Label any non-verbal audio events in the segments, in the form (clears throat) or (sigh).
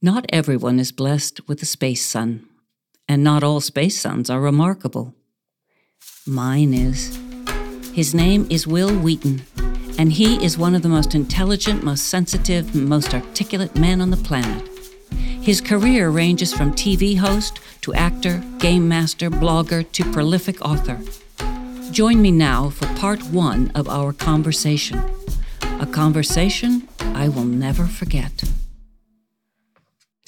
Not everyone is blessed with a space son, and not all space sons are remarkable. Mine is. His name is Wil Wheaton, and he is one of the most intelligent, most sensitive, most articulate men on the planet. His career ranges from TV host to actor, game master, blogger to prolific author. Join me now for part one of our conversation. A conversation I will never forget.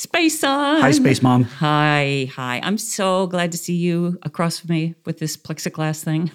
Space. Hi, Space Mom. Hi, hi. I'm so glad to see you across from me with this plexiglass thing.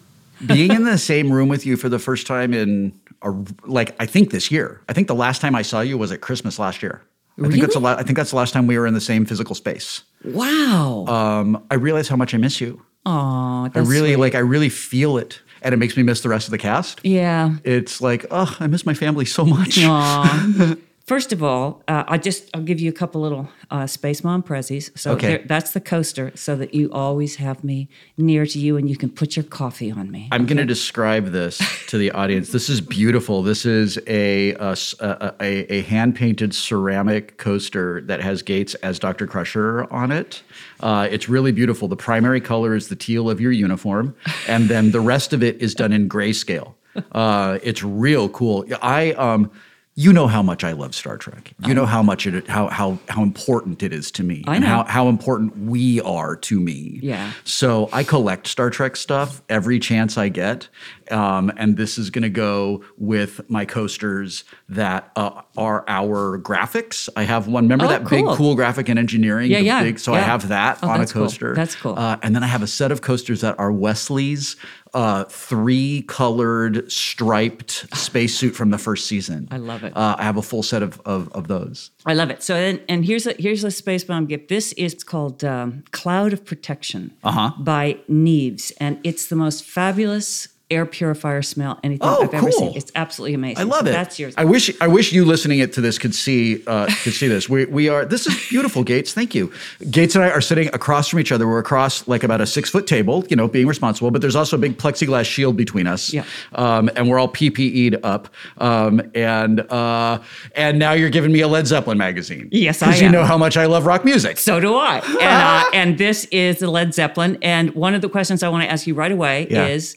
Being in (laughs) the same room with you for the first time in, a, like, I think this year. I think the last time I saw you was at Christmas last year. I think that's the la- I think that's the last time we were in the same physical space. Wow. Um, I realize how much I miss you. Aw, I really sweet. like. I really feel it, and it makes me miss the rest of the cast. Yeah. It's like, oh, I miss my family so much. Aw. (laughs) First of all, uh, I just I'll give you a couple little uh, Space Mom prezzies. So Okay. that's the coaster, so that you always have me near to you, and you can put your coffee on me. I'm going to describe this to the audience. This is beautiful. This is a a hand painted ceramic coaster that has Gates as Dr. Crusher on it. Uh, it's really beautiful. The primary color is the teal of your uniform, and then the rest of it is done in grayscale. Uh, it's real cool. I um. You know how much I love Star Trek. You know how much it how how how important it is to me, I and know. how how important we are to me. Yeah. So I collect Star Trek stuff every chance I get, um, and this is going to go with my coasters that uh, are our graphics. I have one. Remember Oh, that big, cool. cool graphic in engineering? Yeah, yeah, big- so I have that Oh, on a that's cool. coaster. That's cool. Uh, and then I have a set of coasters that are Wesley's uh, three colored striped spacesuit from the first season. I love it. Uh, I have a full set of of, of those. I love it. So, and, and here's a here's a space bomb gift. This is called um, Cloud of Protection Uh-huh. by Neves, and it's the most fabulous air purifier smell anything Oh, I've ever cool. seen. It's absolutely amazing. I love So it. That's yours. I wish I wish you listening it to this could see uh, could see this. We we are this is beautiful, Gates. Thank you. Gates and I are sitting across from each other. We're across like about a six foot table, you know, being responsible. But there's also a big plexiglass shield between us. Yeah. Um, and we're all PPE'd up. Um, and uh, and now you're giving me a Led Zeppelin magazine. Yes, I Because you know how much I love rock music. So do I. And, (laughs) uh, and this is the Led Zeppelin. And one of the questions I want to ask you right away Yeah. is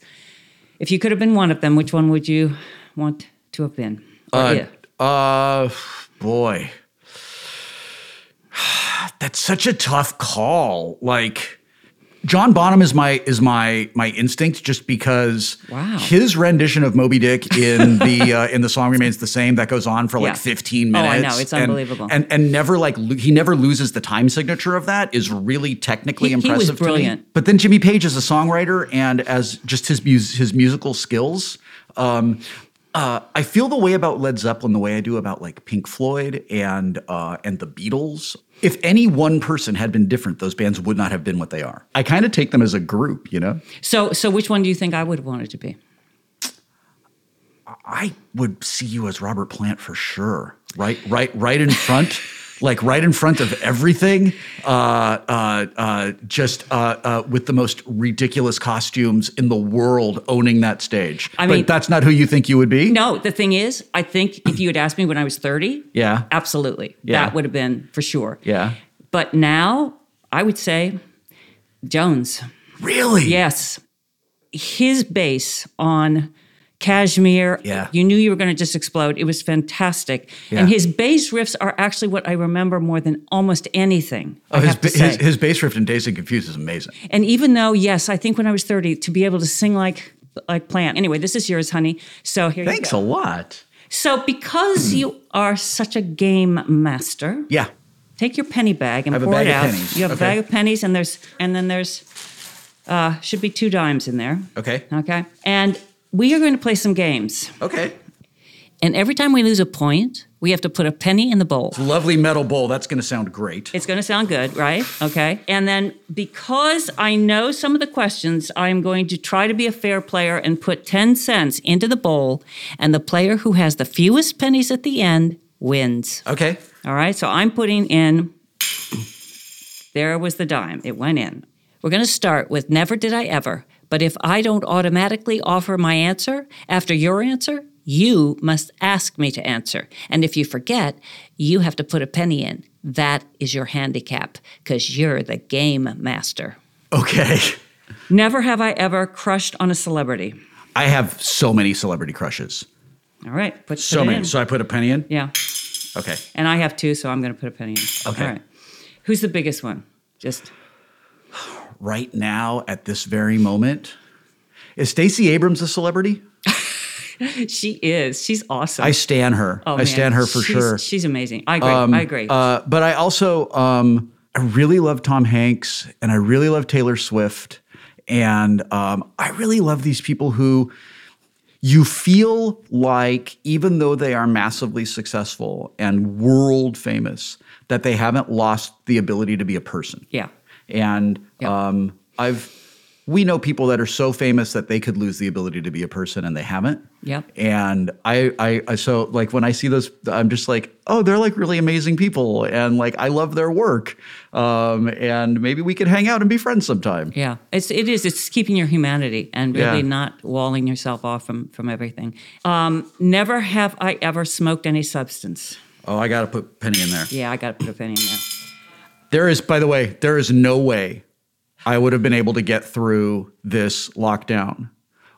if you could have been one of them, which one would you want to have been? Uh, yeah. uh, boy, (sighs) that's such a tough call. Like John Bonham is my is my my instinct, just because Wow. his rendition of Moby Dick in (laughs) the uh, in the song remains the same. That goes on for like Yeah. 15 Oh, minutes. I know. It's and- unbelievable. And and never like lo- he never loses the time signature of that. Is really technically He- he was impressive. to me. brilliant. But then Jimmy Page is a songwriter and as just his mus- his musical skills. Um, uh, I feel the way about Led Zeppelin the way I do about like Pink Floyd and uh, and the Beatles. If any one person had been different, those bands would not have been what they are. I kind of take them as a group, you know. So, so which one do you think I would have wanted to be? I would see you as Robert Plant for sure. Right, right, right in front, like right in front of everything. Uh, uh, uh, just uh, uh, with the most ridiculous costumes in the world, owning that stage. I mean- but that's not who you think you would be. No, the thing is, I think if you had asked me when I was 30, Yeah. absolutely. Yeah. That would have been for sure. Yeah. But now, I would say Jones. Really? Yes. His bass on Kashmir, Yeah. you knew you were going to just explode. It was fantastic. Yeah. And his bass riffs are actually what I remember more than almost anything. I Oh, his, have to ba- his his bass riff in Dazed and Confused is amazing. And even though, yes, I think when I was 30, to be able to sing like like Plant. Anyway, this is yours, honey. So here Thanks a lot. So because you are such a game master, Yeah. take your penny bag and I have a pour bag it of out. pennies. You have Okay. a bag of pennies, and there's and then there's uh, should be two dimes in there. Okay. Okay, and we are going to play some games. Okay. And every time we lose a point, We have to put a penny in the bowl. Lovely metal bowl. That's going to sound great. It's going to sound good, right? Okay. And then because I know some of the questions, I'm going to try to be a fair player and put 10 cents into the bowl. And the player who has the fewest pennies at the end wins. Okay. All right. So I'm putting in, there was the dime. It went in. We're going to start with never did I ever. But if I don't automatically offer my answer after your answer, you must ask me to answer. And if you forget, you have to put a penny in. That is your handicap because you're the game master. Okay. Never have I ever crushed on a celebrity. I have so many celebrity crushes. All right, put, So put many. in. So I put a penny in? yeah, Okay. and I have two, so I'm going to put a penny in. Okay. All right. Who's the biggest one? Just Right now, at this very moment, is Stacey Abrams a celebrity? (laughs) she is. She's awesome. I stan her. Oh, I man. stan her for She's- sure. She's amazing. I agree. Um, I agree. Uh, but I also um, I really love Tom Hanks and I really love Taylor Swift and um, I really love these people who you feel like even though they are massively successful and world famous that they haven't lost the ability to be a person. yeah. And Yeah. um, I've we know people that are so famous that they could lose the ability to be a person and they haven't. Yep. And I, I, I so like when I see those, I'm just like, oh, they're like really amazing people, and like I love their work. Um, and maybe we could hang out and be friends sometime. Yeah, it's it is. It's keeping your humanity and really Yeah. not walling yourself off from from everything. Um, never have I ever smoked any substance. Oh, I got to put Penny in there. Yeah, I got to put a penny in there. There is, by the way, there is no way I would have been able to get through this lockdown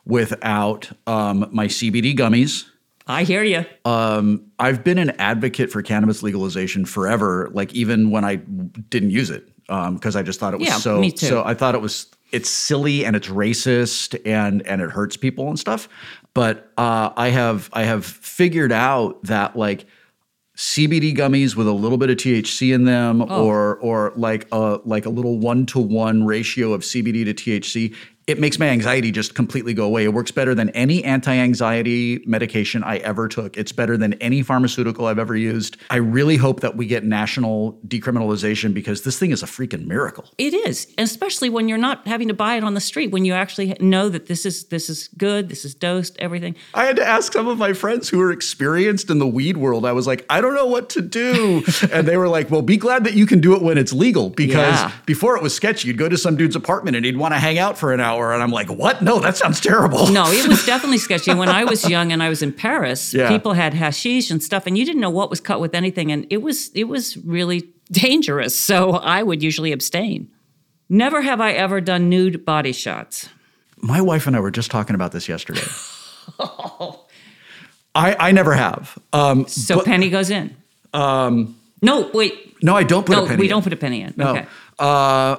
without um, my CBD gummies. I hear you. Um, I've been an advocate for cannabis legalization forever, like even when I didn't use it, because I just thought it was Yeah, so. me too. So I thought it was it's silly and it's racist and and it hurts people and stuff. But uh, I have I have figured out that like CBD gummies with a little bit of THC in them, Oh. or or like a like a little one to one ratio of CBD to THC, it makes my anxiety just completely go away. It works better than any anti anxiety medication I ever took. It's better than any pharmaceutical I've ever used. I really hope that we get national decriminalization because this thing is a freaking miracle. It is, especially when you're not having to buy it on the street. When you actually know that this is this is good, this is dosed, everything. I had to ask some of my friends who are experienced in the weed world. I was like, I don't know what to do. (laughs) and they were like, well, be glad that you can do it when it's legal because Yeah. before it was sketchy. You'd go to some dude's apartment and he'd want to hang out for an hour. And I'm like, what? No, that sounds terrible. No, it was (laughs) definitely sketchy. When I was young and I was in Paris, Yeah. people had hashish and stuff, and you didn't know what was cut with anything, and it was it was really dangerous. So I would usually abstain. Never have I ever done nude body shots. My wife and I were just talking about this yesterday. I, I never have. Um, So but- penny goes in. Um, no, wait. no, I don't put no, a penny we in. don't put a penny in. No. Okay. Uh,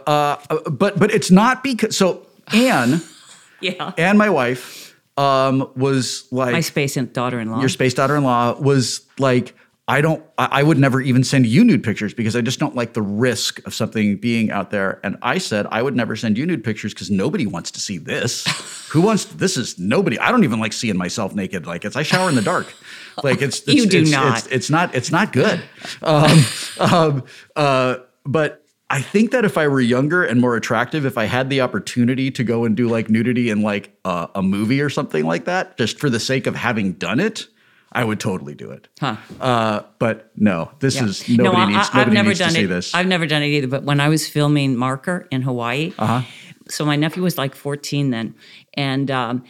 uh, but but it's not because so Anne (laughs) Yeah. and my wife um, was like My space daughter-in-law. your space daughter-in-law was like i don't I, I would never even send you nude pictures because i just don't like the risk of something being out there and i said i would never send you nude pictures because nobody wants to see this (laughs) who wants this is nobody i don't even like seeing myself naked like it's i shower in the dark (laughs) like it's, it's You do it's, not. it's, it's not it's not good um, um, uh, but I think that if I were younger and more attractive, if I had the opportunity to go and do like nudity in like uh, a movie or something like that, just for the sake of having done it, I would totally do it. Huh. Uh, but no, this Yeah. is nobody I- needs. Nobody needs done to see it. this. I've never done it either. But when I was filming Marker in Hawaii, Uh-huh. so my nephew was like 14 then, and um,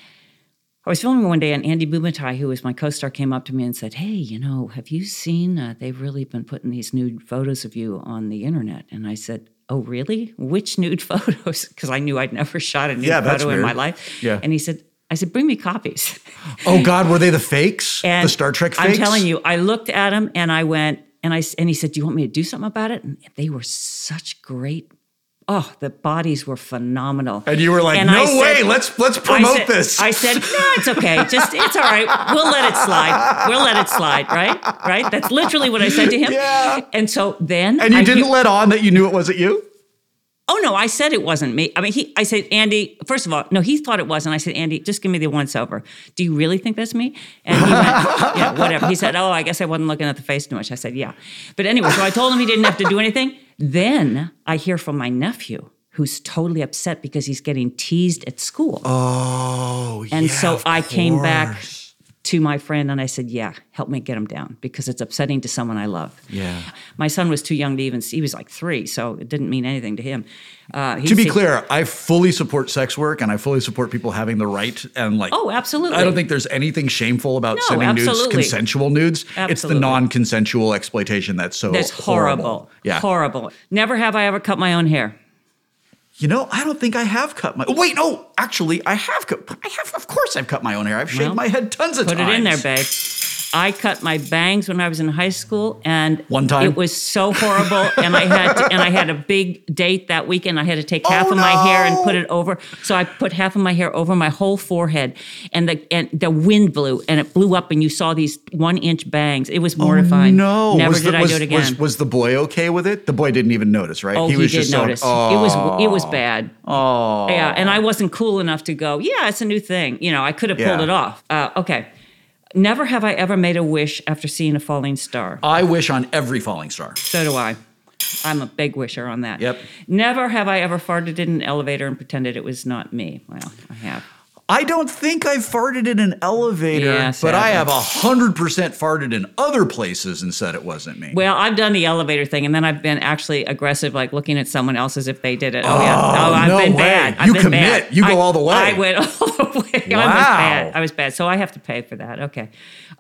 I was filming one day, and Andy Bumatai, who was my co-star, came up to me and said, "Hey, you know, have you seen? Uh, they've really been putting these nude photos of you on the internet." And I said. Oh, really? Which nude (laughs) photos? Because I knew I'd never shot a nude Yeah, photo in my life. Yeah. And he said, I said, bring me copies. (gasps) oh God, were they the fakes? And the Star Trek fakes? I'm telling you, I looked at them and I went, and I and he said, "Do you want me to do something about it?" And they were such great. Oh, the bodies were phenomenal. And you were like, And I "No said- way! Let's let's I promote said- this." I said, "No, it's okay. Just it's all right. We'll let it slide. We'll let it slide. Right? Right? That's literally what I said to him. Yeah. And so then, and you I didn't hear- let on that you knew it wasn't you. Oh no, I said it wasn't me. I mean, he. I said, Andy. First of all, no, he thought it was, and I said, Andy, just give me the once over. Do you really think that's me? And he went, yeah, whatever. He said, Oh, I guess I wasn't looking at the face too much. I said, Yeah. But anyway, so I told him he didn't have to do anything. Then I hear from my nephew. Who's totally upset because he's getting teased at school. Oh, And yeah, so I came back course. To my friend and I said, Yeah, help me get him down because it's upsetting to someone I love. Yeah. My son was too young to even see, he was like three, so it didn't mean anything to him. Uh, To be clear, I fully support sex work and I fully support people having the right and like Oh, absolutely. I don't think there's anything shameful about No, sending nudes, consensual nudes. It's the non-consensual exploitation that's so That's horrible. Yeah. Horrible. Never have I ever cut my own hair. You know, I don't think I have cut my. Wait, no, actually, I have cut. I have, of course, I've cut my own hair. I've shaved Well, my head tons of Put times. Put it in there, babe. I cut my bangs when I was in high school, and One time? it was so horrible. (laughs) and I had to, and I had a big date that weekend. I had to take half Oh, of my hair and put it over. So I put half of my hair over my whole forehead, and the and the wind blew, and it blew up, and you saw these one inch bangs. It was mortifying. No, never was did the, I was, do it again. Was, was the boy okay with it? The boy didn't even notice, right? Oh, he, was did just so- notice. oh, It was it was bad. Oh, Yeah, and I wasn't cool enough to go. Yeah, it's a new thing. You know, I could have pulled Yeah. it off. Uh, okay. Never have I ever made a wish after seeing a falling star. I wish on every falling star. So do I. I'm a big wisher on that. Yep. Never have I ever farted in an elevator and pretended it was not me. Well, I have. I don't think I've farted in an elevator, Yeah, but I have a hundred percent farted in other places and said it wasn't me. Well, I've done the elevator thing, and then I've been actually aggressive, like looking at someone else as if they did it. Oh, yeah. Oh, I've no been way. bad. I've You been commit. bad. You go I- all the way. I went (laughs) all the way. I was Wow. bad. I was bad. So I have to pay for that. Okay.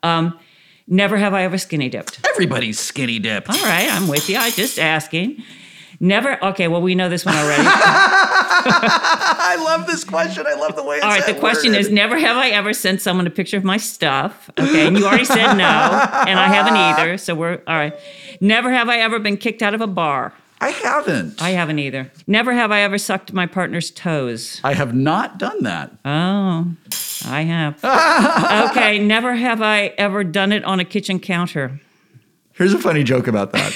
Um, never have I ever skinny dipped. Everybody's skinny dipped. All right, I'm with you. I just asking. Never. Okay, well, we know this one already. (laughs) I love this question. I love the way it's All right, the question is never have I ever sent someone a picture of my stuff. Okay, and you already said no, and I haven't either. So we're all right. Never have I ever been kicked out of a bar. I haven't. I haven't either. Never have I ever sucked my partner's toes. I have not done that. Oh, I have. (laughs) okay, never have I ever done it on a kitchen counter. Here's a funny joke about that.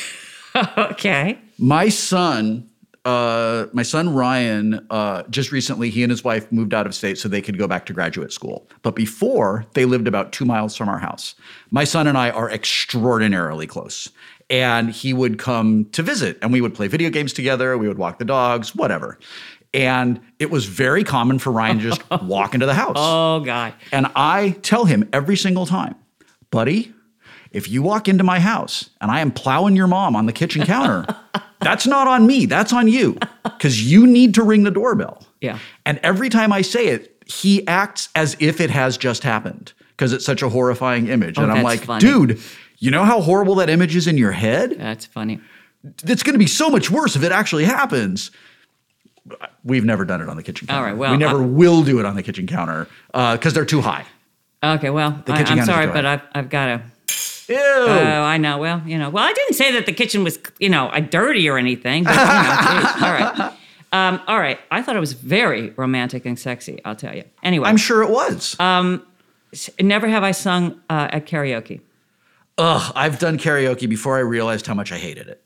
(laughs) Okay. My son, uh, my son Ryan, uh, just recently, he and his wife moved out of state so they could go back to graduate school. But before, they lived about two miles from our house. My son and I are extraordinarily close. And he would come to visit, and we would play video games together. We would walk the dogs, whatever. And it was very common for Ryan to just (laughs) walk into the house. Oh God. And I tell him every single time, buddy, if you walk into my house and I am plowing your mom on the kitchen counter, (laughs) that's not on me. That's on you because you need to ring the doorbell. Yeah. And every time I say it, he acts as if it has just happened because it's such a horrifying image. Oh, and I'm like, funny. dude, you know how horrible that image is in your head? That's funny. It's going to be so much worse if it actually happens. We've never done it on the kitchen counter. All right, well, we never I- will do it on the kitchen counter uh, because they're too high. Okay. Well, I, kitchen I'm sorry, but. I've I've got to. Ew. Oh, I know. Well, you know. Well, I didn't say that the kitchen was, you know, a dirty or anything. But, you know, geez. (laughs) all right. Um, all right. I thought it was very romantic and sexy. I'll tell you. Anyway, I'm sure it was. Uh, never have I sung uh, at karaoke. Ugh, I've done karaoke before I realized how much I hated it.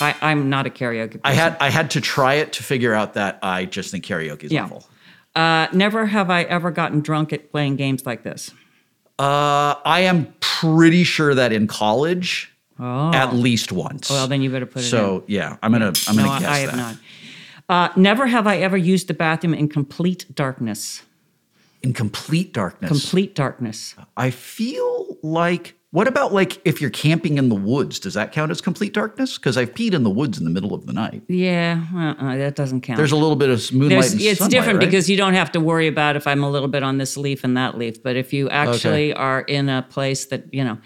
I, I'm not a karaoke. Person. I had I had to try it to figure out that I just think karaoke is Yeah. awful. Uh, never have I ever gotten drunk at playing games like this. Uh, I am pretty sure that in college, at least once. Oh. Well, then you better put it in. So yeah, I'm gonna I'm no, gonna guess I have that. not. Uh, never have I ever used the bathroom in complete darkness. In complete darkness. Complete darkness. I feel like. What about like if you're camping in the woods? Does that count as complete darkness? Because I've peed in the woods in the middle of the night. Yeah, uh-uh, that doesn't count. There's a little bit of moonlight. And it's different right? because you don't have to worry about if I'm a little bit on this leaf and that leaf. But if you actually are in a place that, you know.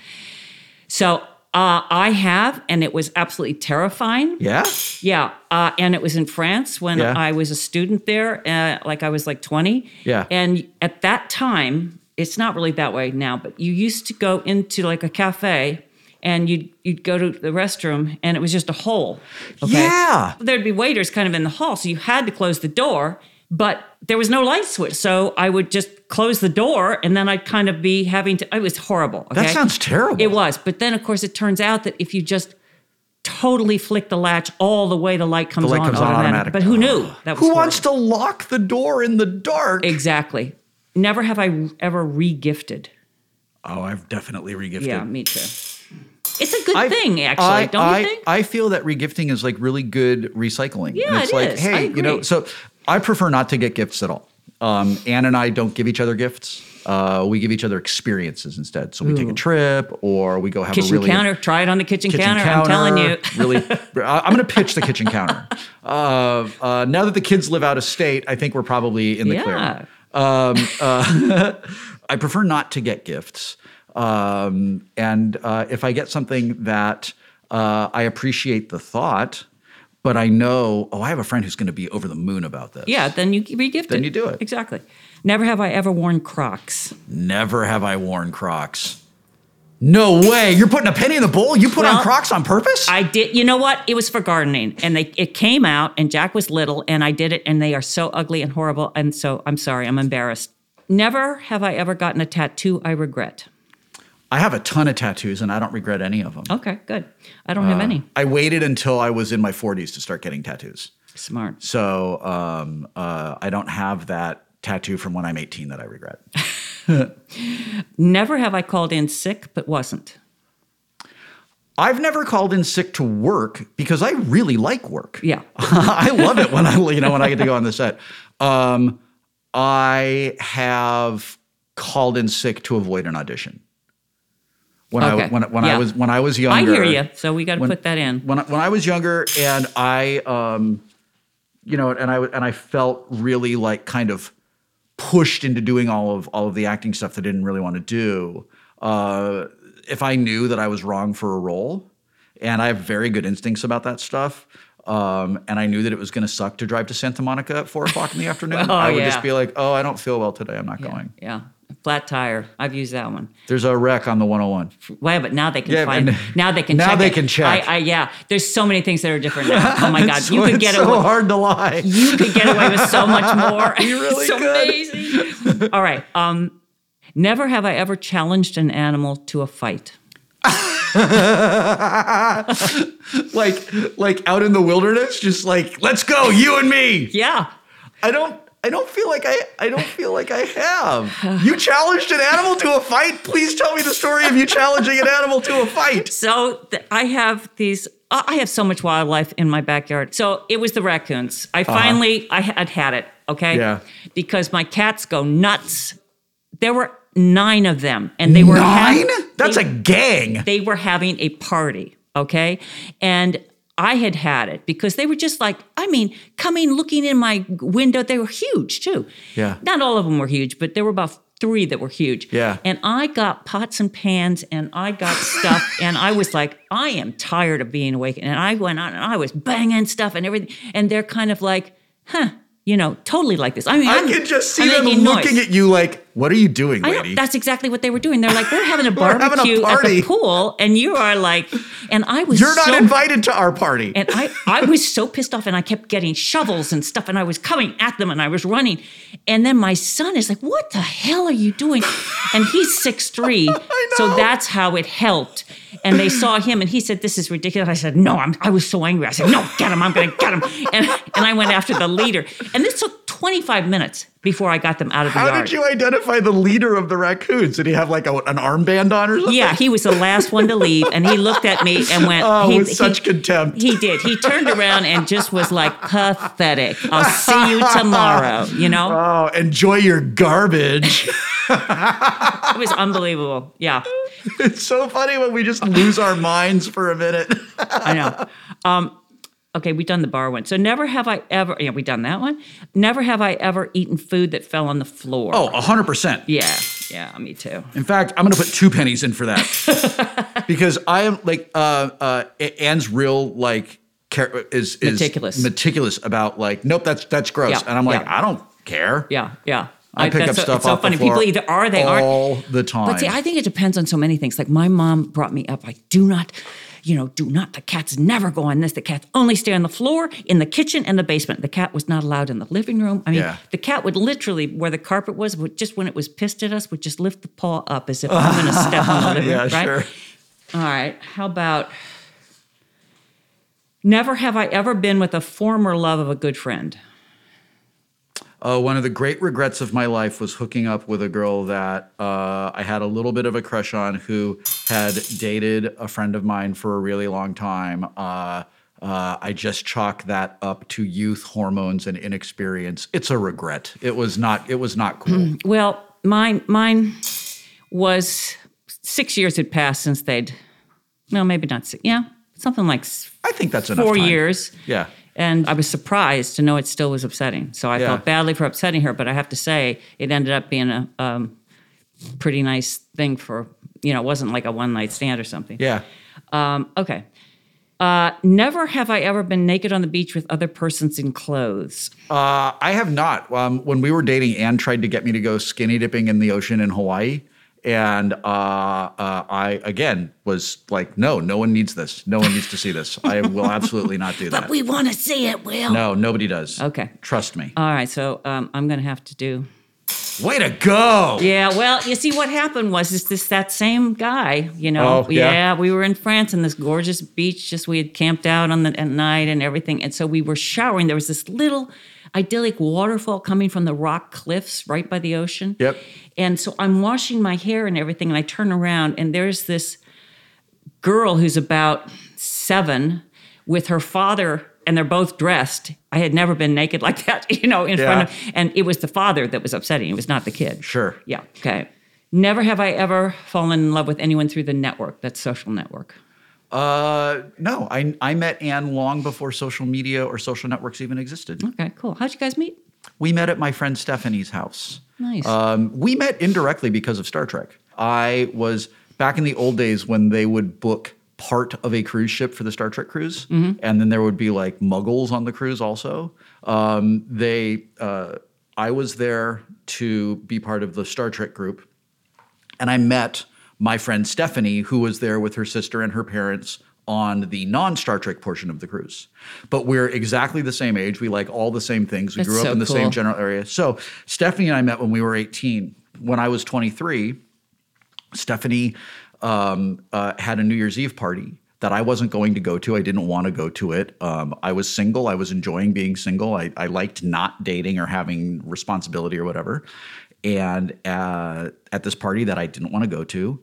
So uh, I have, and it was absolutely terrifying. yeah. Yeah. Uh, and it was in France when Yeah. I was a student there, uh, like I was like 20. Yeah. And at that time, it's not really that way now, but you used to go into like a cafe and you'd, you'd go to the restroom and it was just a hole. Okay? Yeah. There'd be waiters kind of in the hall. So you had to close the door, but there was no light switch. So I would just close the door and then I'd kind of be having to, it was horrible. That sounds terrible. It was. But then, of course, it turns out that if you just totally flick the latch all the way the light comes, light on, comes on automatic. automatic. But who knew? That was Who wants to lock the door in the dark? Exactly. Never have I ever re-gifted. Oh, I've definitely regifted. Yeah, me too. It's a good I- thing, actually, I, don't I, you think? I feel that regifting is like really good recycling. Yeah, and it's it like, is. hey, I you know, agree. so I prefer not to get gifts at all. Um, Anne and I don't give each other gifts. Uh, we give each other experiences instead. So we take a trip or we go have kitchen a really counter. Try it on the kitchen, kitchen counter. counter. I'm telling you. (laughs) really, I- I'm going to pitch the kitchen counter. (laughs) Uh, uh, now that the kids live out of state, I think we're probably in the Yeah. clear. Um, uh, (laughs) I prefer not to get gifts. Um, and uh, if I get something that uh, I appreciate the thought, but I know, oh, I have a friend who's going to be over the moon about this. Yeah, then you re-gift Then it. you do it. Exactly. Never have I ever worn Crocs. Never have I worn Crocs. No way! You're putting a penny in the bowl. You put on Well, Crocs on purpose? I did. You know what? It was for gardening, and they it came out, and Jack was little, and I did it, and they are so ugly and horrible, and so I'm sorry, I'm embarrassed. Never have I ever gotten a tattoo I regret. I have a ton of tattoos, and I don't regret any of them. Okay, good. I don't have any. I waited until I was in my 40s to start getting tattoos. Smart. So um, uh, I don't have that tattoo from when I'm 18 that I regret. (laughs) (laughs) Never have I called in sick, but wasn't. I've never called in sick to work because I really like work. Yeah. (laughs) I love it when I you know when I get to go on the set. Um, I have called in sick to avoid an audition. When I Okay. when when I was when I was younger, I hear you. So we got to put that in. when I, when I was younger and I um you know and I and I felt really like kind of pushed into doing all of all of the acting stuff that I didn't really want to do uh if I knew that I was wrong for a role and I have very good instincts about that stuff um, and I knew that it was going to suck to drive to Santa Monica at four o'clock in the (laughs) afternoon. Oh, I would yeah. just be like, "Oh, I don't feel well today. I'm not going." Yeah. Flat tire. I've used that one. There's a wreck on the 101. Well, but now they can Yeah, find. and- now they can. now check they it. can check. I, I, yeah. There's so many things that are different now. (laughs) Oh my God, So you could it's get so away. hard to lie. You could get away with so much (laughs) more. You really it's could. amazing. All right. Um, never have I ever challenged an animal to a fight. (laughs) like like out in the wilderness, just like let's go, you and me. Yeah. I don't I don't feel like I I don't feel like I have. You challenged an animal to a fight? Please tell me the story of you challenging an animal to a fight. So th- I have these. I I have so much wildlife in my backyard. So it was the raccoons. I uh-huh. finally I had had it. Okay. Yeah. Because my cats go nuts. There were nine of them, and they were Nine? hav- That's they- a gang. they were having a party, okay? And I had had it because they were just like, I mean, coming looking in my window, they were huge too. Yeah. Not all of them were huge, but there were about three that were huge. Yeah. And I got pots and pans and I got stuff (laughs) and I was like, I am tired of being awake. And I went on and I was banging stuff and everything. And they're kind of like, huh, you know, totally like this. I mean, I I'm- can just see I'm them looking noise. at you like, what are you doing, lady? that's exactly what they were doing. They're like, we're having a (laughs) We're having a barbecue at the pool, and you are like, and I was You're not so, invited to our party. and I, I was so pissed off, and I kept getting shovels and stuff, and I was coming at them, and I was running, and then my son is like, "What the hell are you doing?" And he's six three, (laughs) so that's how it helped. And they saw him, and he said, "This is ridiculous." I said, "No, I'm." I was so angry. I said, "No, get him! I'm going to get him!" And and I went after the leader, and this took 25 minutes before I got them out of the How yard. did you identify the leader of the raccoons? Did he have like a, an armband on or something? Yeah, he was the last one to leave, and he looked at me and went, Oh, he, with such he- contempt. He did. He turned around and just was like pathetic. I'll see you tomorrow. You know, Oh, enjoy your garbage. (laughs) it was unbelievable. Yeah, it's so funny when we just lose our minds for a minute. I know. Um, okay, we've done the bar one. So never have I ever. Yeah, we done that one. Never have I ever eaten food that fell on the floor. Oh, 100%. yeah, yeah, me too. In fact, I'm going to put two pennies in for that (laughs) because I am like uh, uh, Anne's real like care, is, is Meticulous. meticulous about like nope that's that's gross Yeah, and I'm like yeah. I don't care. Yeah, yeah. I pick up so- stuff It's so funny. People either are, they aren't. all the time. But see, I think it depends on so many things. Like my mom brought me up, I do not, you know, do not, the cats never go on this. The cats only stay on the floor, in the kitchen, and the basement. The cat was not allowed in the living room. I mean, Yeah. the cat would literally, where the carpet was, would just when it was pissed at us, would just lift the paw up as if I'm going (laughs) to step on the living yeah, room, right? sure. All right. How about Never have I ever been with a former love of a good friend. Uh, one of the great regrets of my life was hooking up with a girl that uh, I had a little bit of a crush on who had dated a friend of mine for a really long time. Uh, uh, I just chalk that up to youth hormones and inexperience. It's a regret. It was not. It was not cool. Well, mine mine was six years had passed since they'd no, maybe not six. Yeah, something like I think that's enough. four years. Yeah. And I was surprised to know it still was upsetting. So I Yeah. felt badly for upsetting her, but I have to say it ended up being a um, pretty nice thing for you know, it wasn't like a one night stand or something. Yeah. Um, okay. Uh, never have I ever been naked on the beach with other persons in clothes. Uh, I have not. Um, when we were dating, Anne tried to get me to go skinny dipping in the ocean in Hawaii. And uh, uh, I, again, was like, no, no one needs this. No one needs to see this. I will absolutely not do (laughs) that. But we want to see it, Wil. no, nobody does. Okay. Trust me. All right, so um, I'm going to have to do. Way to go. Yeah, well, you see, what happened was is this that same guy, you know? Oh, yeah? we were in France on this gorgeous beach. Just we had camped out on the at night and everything, and so we were showering. There was this little idyllic waterfall coming from the rock cliffs right by the ocean. Yep. And so I'm washing my hair and everything, and I turn around, and there's this girl who's about seven with her father, and they're both dressed. I had never been naked (laughs) like that, you know, in front of, and it was the father that was upsetting. It was not the kid. Sure. Yeah. Okay. Never have I ever fallen in love with anyone through the network, that social network. Uh, no, I, I met Anne long before social media or social networks even existed. Okay, cool. How'd you guys meet? We met at my friend Stephanie's house. Nice. Um, we met indirectly because of Star Trek. I was back in the old days when they would book part of a cruise ship for the Star Trek cruise, and then there would be like Muggles on the cruise also. Um, they, uh, I was there to be part of the Star Trek group, and I met my friend Stephanie, who was there with her sister and her parents on the non-Star Trek portion of the cruise. But we're exactly the same age. We like all the same things. We That's grew up so in the cool. same general area. So Stephanie and I met when we were 18. When I was 23, Stephanie um, uh, had a New Year's Eve party that I wasn't going to go to. I didn't want to go to it. Um, I was single. I was enjoying being single. I, I liked not dating or having responsibility or whatever. And uh, at this party that I didn't want to go to,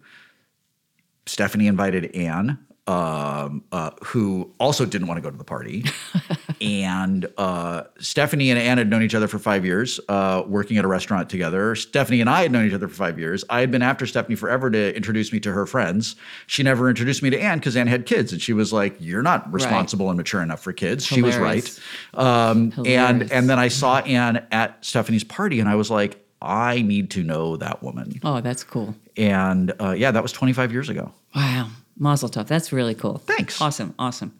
Stephanie invited Anne, um, uh, who also didn't want to go to the party. (laughs) and uh, Stephanie and Anne had known each other for five years, uh, working at a restaurant together. Stephanie and I had known each other for five years. I had been after Stephanie forever to introduce me to her friends. She never introduced me to Anne because Anne had kids, and she was like, "You're not responsible and mature enough for kids." She was right. Um, and and then I saw Anne at Stephanie's party, and I was like, "I need to know that woman." Oh, that's cool. And uh, yeah, that was 25 years ago. Wow. Mazel tov. That's really cool. Thanks. Awesome. Awesome.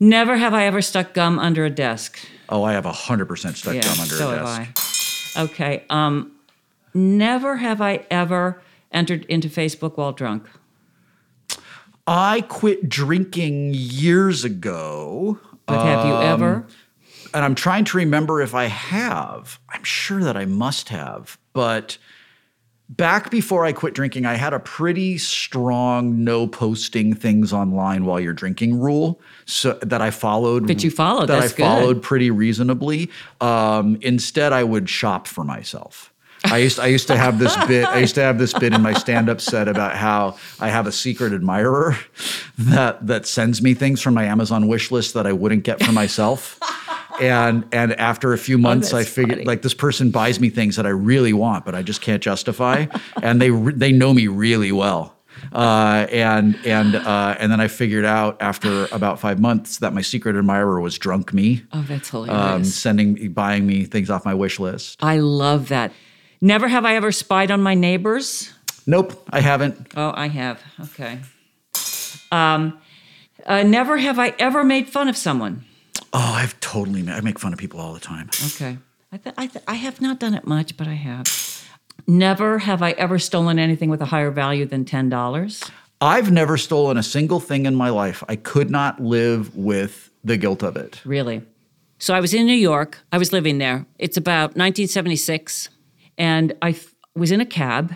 Never have I ever stuck gum under a desk. Oh, I have 100% stuck yeah, gum under so a have desk. I. Okay. Um, never have I ever entered into Facebook while drunk. I quit drinking years ago. But have Um, you ever? and I'm trying to remember if I have. I'm sure that I must have, but back before I quit drinking, I had a pretty strong no posting things online while you're drinking rule, so that I followed. That you followed, That that's I good. followed pretty reasonably. Um, instead, I would shop for myself. I used I used to have this bit. I used to have this bit in my stand up set about how I have a secret admirer (laughs) that that sends me things from my Amazon wish list that I wouldn't get for myself. And and after a few months, I Oh, that's figured funny. like this person buys me things that I really want, but I just can't justify, and they they know me really well. Uh, and and uh, and then I figured out after about five months that my secret admirer was drunk me, Oh, that's hilarious! um, hilarious. sending buying me things off my wish list. I love that. Never have I ever spied on my neighbors. Nope, I haven't. Oh, I have. Okay. Um, uh, never have I ever made fun of someone. Oh, I've totally. ma- I make fun of people all the time. Okay. I, th- I, th- I have not done it much, but I have. Never have I ever stolen anything with a higher value than $10. I've never stolen a single thing in my life. I could not live with the guilt of it. Really. So I was in New York. I was living there. It's about 1976. And I f- was in a cab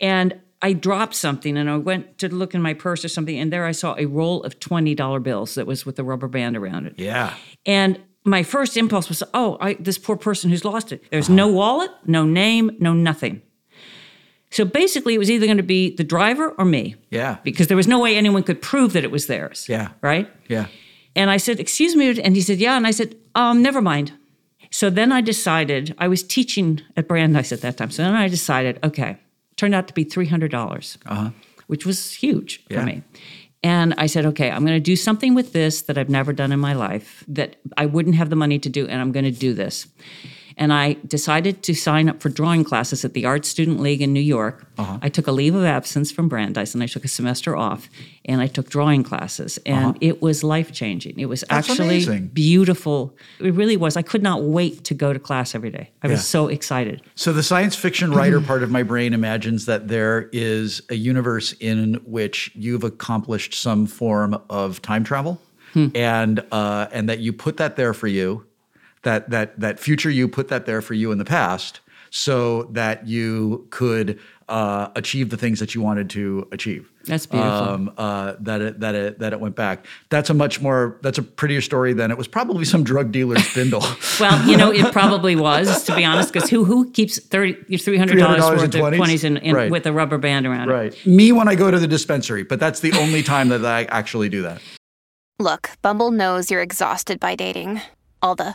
and I dropped something and I went to look in my purse or something, and there I saw a roll of $20 bills that was with a rubber band around it. Yeah. And my first impulse was, oh, I, this poor person who's lost it. There's no wallet, no name, no nothing. So basically, it was either going to be the driver or me. Yeah. Because there was no way anyone could prove that it was theirs. Yeah. Right? Yeah. And I said, Excuse me. And he said, Yeah. And I said, um, Never mind. So then I decided, I was teaching at Brandeis at that time. So then I decided, okay, turned out to be $300, which was huge Uh-huh. Yeah. for me. And I said, okay, I'm going to do something with this that I've never done in my life that I wouldn't have the money to do, and I'm going to do this. And I decided to sign up for drawing classes at the Art Student League in New York. Uh-huh. I took a leave of absence from Brandeis and I took a semester off and I took drawing classes. And it was life changing. It was Uh-huh. That's actually amazing. beautiful. It really was. I could not wait to go to class every day. I was so excited. So the science fiction writer (clears throat) part of my brain imagines that there is a universe in which you've accomplished some form of time travel, and uh, and that you put that there for you, that that that future you put that there for you in the past, so that you could uh, achieve the things that you wanted to achieve. That's beautiful. Um, uh, that it that it that it went back. That's a much more that's a prettier story than it was probably some drug dealer's spindle. (laughs) Well, you know, it probably was, to be honest, because who who keeps thirty three hundred dollars $300 worth in of 20s? twenties in, in, Right. with a rubber band around it? Right. Me when I go to the dispensary, but that's the only time that I actually do that. Look, Bumble knows you're exhausted by dating. All the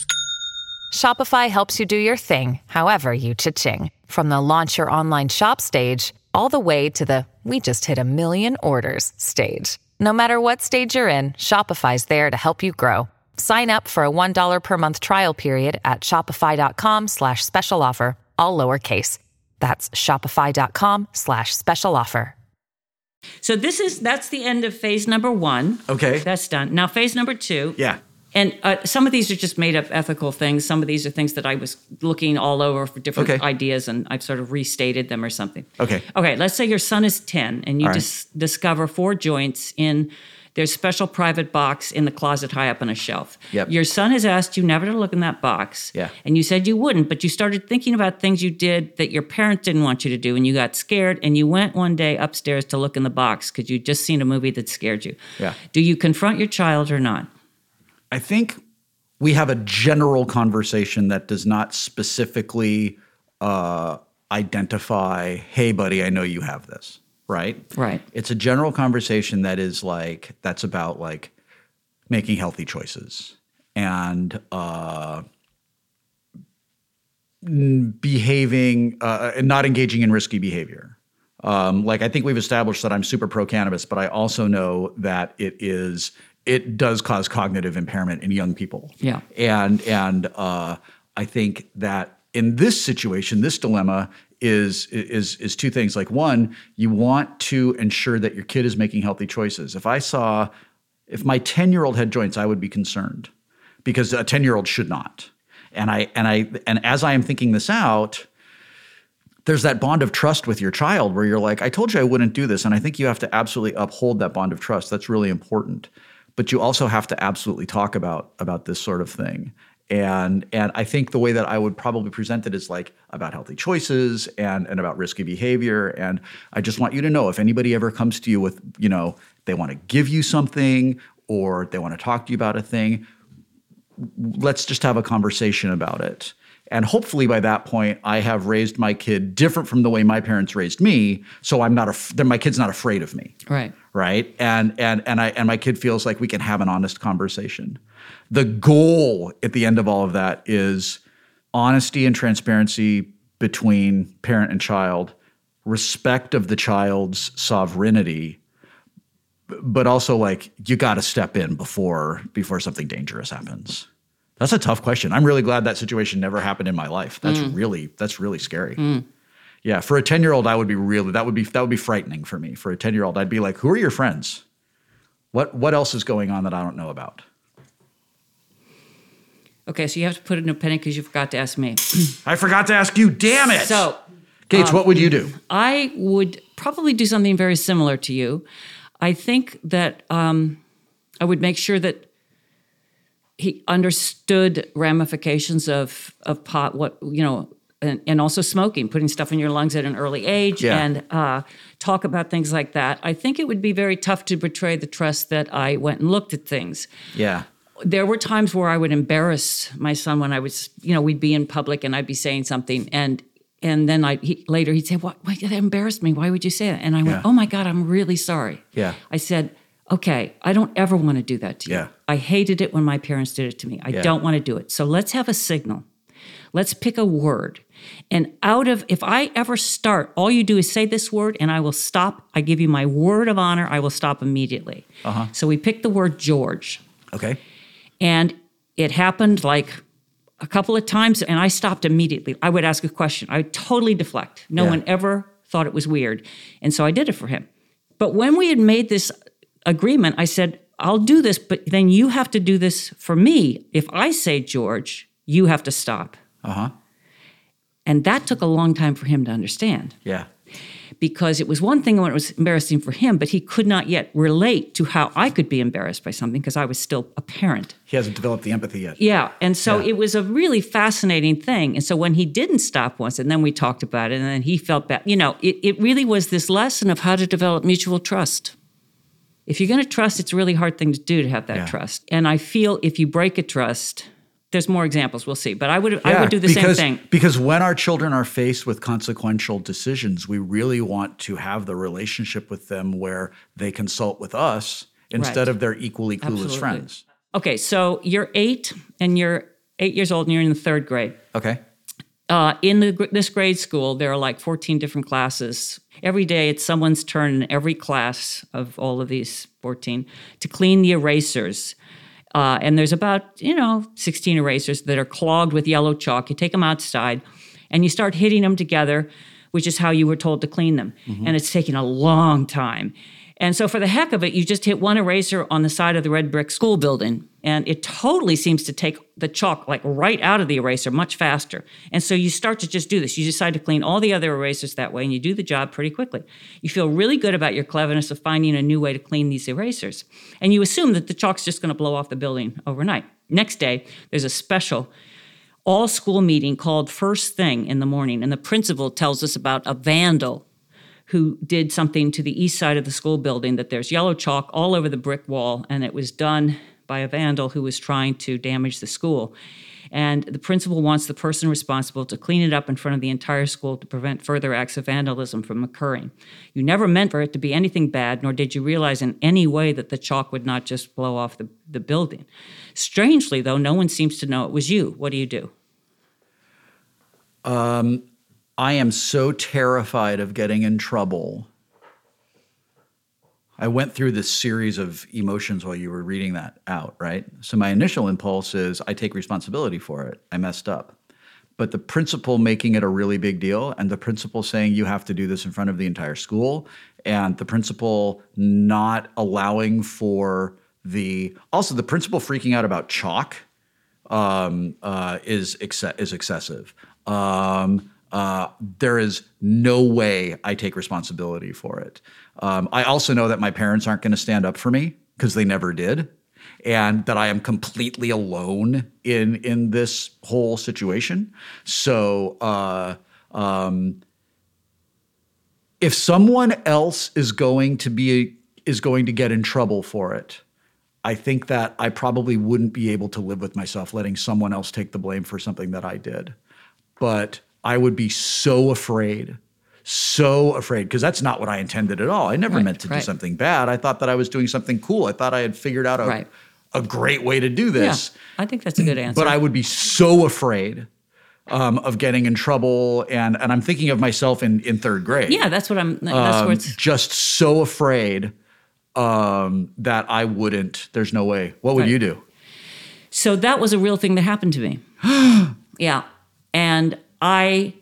Shopify helps you do your thing, however you cha-ching. From the launch your online shop stage, all the way to the we just hit a million orders stage. No matter what stage you're in, Shopify's there to help you grow. Sign up for a $1 per month trial period at shopify.com slash special offer, all lowercase. That's shopify.com slash special offer. So this is that's the end of phase number one. Okay. That's done. Now phase number two. Yeah. And uh, some of these are just made up ethical things. Some of these are things that I was looking all over for different Okay. ideas, and I've sort of restated them or something. Okay. Okay. Let's say your son is ten, and you right. dis- discover four joints in their special private box in the closet high up on a shelf. Yep. Your son has asked you never to look in that box. Yeah. And you said you wouldn't, but you started thinking about things you did that your parents didn't want you to do, and you got scared, and you went one day upstairs to look in the box because you'd just seen a movie that scared you. Yeah. Do you confront your child or not? I think we have a general conversation that does not specifically uh, identify, hey, buddy, I know you have this, right? Right. It's a general conversation that is like, that's about like making healthy choices and uh, behaving uh, and not engaging in risky behavior. Um, like I think we've established that I'm super pro cannabis, but I also know that it is it does cause cognitive impairment in young people. Yeah. and and uh, I think that in this situation, this dilemma is is is two things. Like one, you want to ensure that your kid is making healthy choices. If I saw, if my ten year old had joints, I would be concerned because a ten year old should not. And I and I and as I am thinking this out, there's that bond of trust with your child where you're like, I told you I wouldn't do this. And I think you have to absolutely uphold that bond of trust. That's really important. But you also have to absolutely talk about about this sort of thing. And and I think the way that I would probably present it is like about healthy choices and and about risky behavior. And I just want you to know if anybody ever comes to you with, you know, they want to give you something or they want to talk to you about a thing, let's just have a conversation about it. And hopefully by that point, I have raised my kid different from the way my parents raised me. So I'm not, af- my kid's not afraid of me. Right. Right. And, and, and I, and my kid feels like we can have an honest conversation. The goal at the end of all of that is honesty and transparency between parent and child, respect of the child's sovereignty, but also like you got to step in before before something dangerous happens. That's a tough question. I'm really glad that situation never happened in my life. That's mm. really that's really scary. Mm. Yeah, for a 10-year-old I would be really that would be that would be frightening for me. For a 10-year-old I'd be like, "Who are your friends? What what else is going on that I don't know about?" Okay, so you have to put it in a penny because you forgot to ask me. (clears throat) I forgot to ask you. Damn it. So Gates, what would you do? I would probably do something very similar to you. I think that um, I would make sure that he understood ramifications of of pot, what you know, and, and also smoking, putting stuff in your lungs at an early age, Yeah. and uh, talk about things like that. I think it would be very tough to betray the trust that I went and looked at things Yeah. there were times where I would embarrass my son when I was, you know, we'd be in public and I'd be saying something, and and then I he, later he'd say, "What? Why that embarrassed me? Why would you say that?" And I went, Yeah. "Oh my God, I'm really sorry." Yeah. I said, "Okay, I don't ever want to do that to you. Yeah. I hated it when my parents did it to me. I Yeah. don't want to do it. So let's have a signal. Let's pick a word." And out of, if I ever start, all you do is say this word and I will stop. I give you my word of honor, I will stop immediately. Uh-huh. So we picked the word George. Okay. And it happened like a couple of times, and I stopped immediately. I would ask a question. I would totally deflect. No Yeah. one ever thought it was weird. And so I did it for him. But when we had made this agreement, I said, I'll do this, but then you have to do this for me. If I say George, you have to stop. Uh-huh. And that took a long time for him to understand Yeah. because it was one thing when it was embarrassing for him, but he could not yet relate to how I could be embarrassed by something because I was still a parent. He hasn't developed the empathy yet. Yeah. And so Yeah. it was a really fascinating thing. And so when he didn't stop once, and then we talked about it, and then he felt bad, you know, it, it really was this lesson of how to develop mutual trust. If you're going to trust, it's a really hard thing to do to have that Yeah. trust. And I feel if you break a trust, there's more examples. We'll see. But I would I would do the because, same thing. Because when our children are faced with consequential decisions, we really want to have the relationship with them where they consult with us instead Right. of their equally clueless Absolutely. friends. Okay, so you're eight, and you're eight years old, and you're in the third grade. Okay. uh, in the, this grade school, there are like 14 different classes. Every day, it's someone's turn in every class of all of these 14 to clean the erasers. Uh, and there's about, you know, 16 erasers that are clogged with yellow chalk. You take them outside and you start hitting them together, which is how you were told to clean them. And it's taking a long time. And so, for the heck of it, you just hit one eraser on the side of the red brick school building, and it totally seems to take the chalk like right out of the eraser much faster. And so, you start to just do this. You decide to clean all the other erasers that way, and you do the job pretty quickly. You feel really good about your cleverness of finding a new way to clean these erasers. And you assume that the chalk's just going to blow off the building overnight. Next day, there's a special all school meeting called first thing in the morning, and the principal tells us about a vandal who did something to the east side of the school building that there's yellow chalk all over the brick wall and it was done by a vandal who was trying to damage the school. And the principal wants the person responsible to clean it up in front of the entire school to prevent further acts of vandalism from occurring. You never meant for it to be anything bad nor did you realize in any way that the chalk would not just blow off the, the building. Strangely though no one seems to know it was you. What do you do um, I am so terrified of getting in trouble. I went through this series of emotions while you were reading that out, right? So my initial impulse is I take responsibility for it. I messed up. But the principal making it a really big deal and the principal saying you have to do this in front of the entire school and the principal not allowing for the also the principal freaking out about chalk um, uh, is is excessive. Um, uh, there is no way I take responsibility for it. Um, I also know that my parents aren't going to stand up for me because they never did, and that I am completely alone in in this whole situation. So. Uh, um, if someone else is going to be is going to get in trouble for it, I think that I probably wouldn't be able to live with myself letting someone else take the blame for something that I did. But I would be so afraid, so afraid, because that's not what I intended at all. I never Right, meant to do something bad. I thought that I was doing something cool. I thought I had figured out a, Right. a great way to do this. yeah i think that's a good answer But I would be so afraid um, of getting in trouble. And, and I'm thinking of myself in, in third grade yeah that's what i'm that's um, just so afraid um, that I wouldn't. There's no way. What would Right. you do? So that was a real thing that happened to me. (gasps) yeah. And I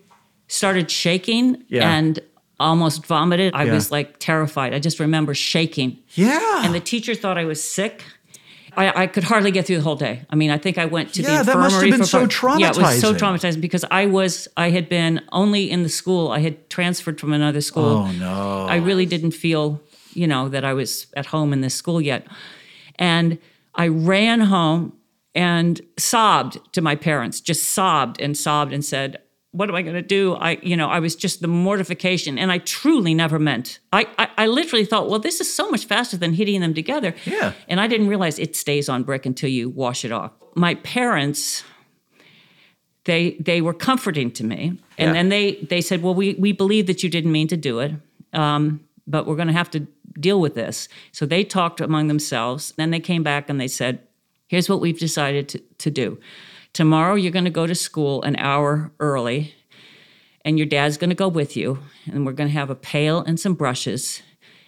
started shaking Yeah. and almost vomited. I Yeah. was like terrified. I just remember shaking. Yeah. And the teacher thought I was sick. I, I could hardly get through the whole day. I mean, I think I went to the Yeah, that infirmary. must have been for so part- Yeah, it was so traumatizing. traumatizing because I was, I had been only in the school. I had transferred from another school. oh no. I really didn't feel, you know, that I was at home in this school yet. And I ran home and sobbed to my parents, just sobbed and sobbed and said, what am I going to do? I, you know, I was just the mortification, and I truly never meant. I, I, I literally thought, well, this is so much faster than hitting them together. Yeah. And I didn't realize it stays on brick until you wash it off. My parents, they they were comforting to me, and Yeah. then they they said, well, we we believe that you didn't mean to do it, um, but we're going to have to deal with this. So they talked among themselves. Then they came back and they said, here's what we've decided to, to do. Tomorrow you're going to go to school an hour early, and your dad's going to go with you, and we're going to have a pail and some brushes,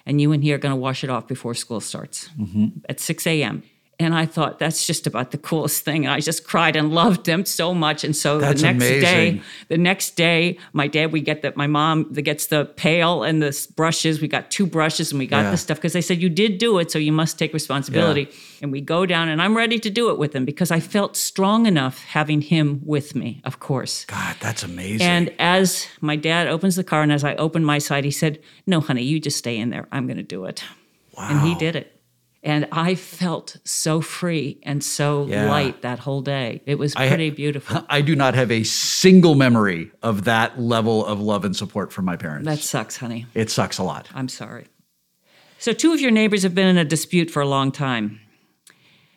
and you and he are going to wash it off before school starts mm-hmm. at 6 a.m. And I thought that's just about the coolest thing. And I just cried and loved him so much. And so That's the next day, the next day, my dad, we get that my mom that gets the pail and the brushes. We got two brushes and we got Yeah. the stuff because they said you did do it, so you must take responsibility. And we go down, and I'm ready to do it with him because I felt strong enough having him with me, of course. God, that's amazing. And as my dad opens the car, and as I open my side, he said, "No, honey, you just stay in there. I'm going to do it." Wow. And he did it. And I felt so free and so Yeah. light that whole day. It was I- pretty beautiful. (laughs) I do not have a single memory of that level of love and support from my parents. That sucks, honey. it sucks a lot. I'm sorry. So, two of your neighbors have been in a dispute for a long time.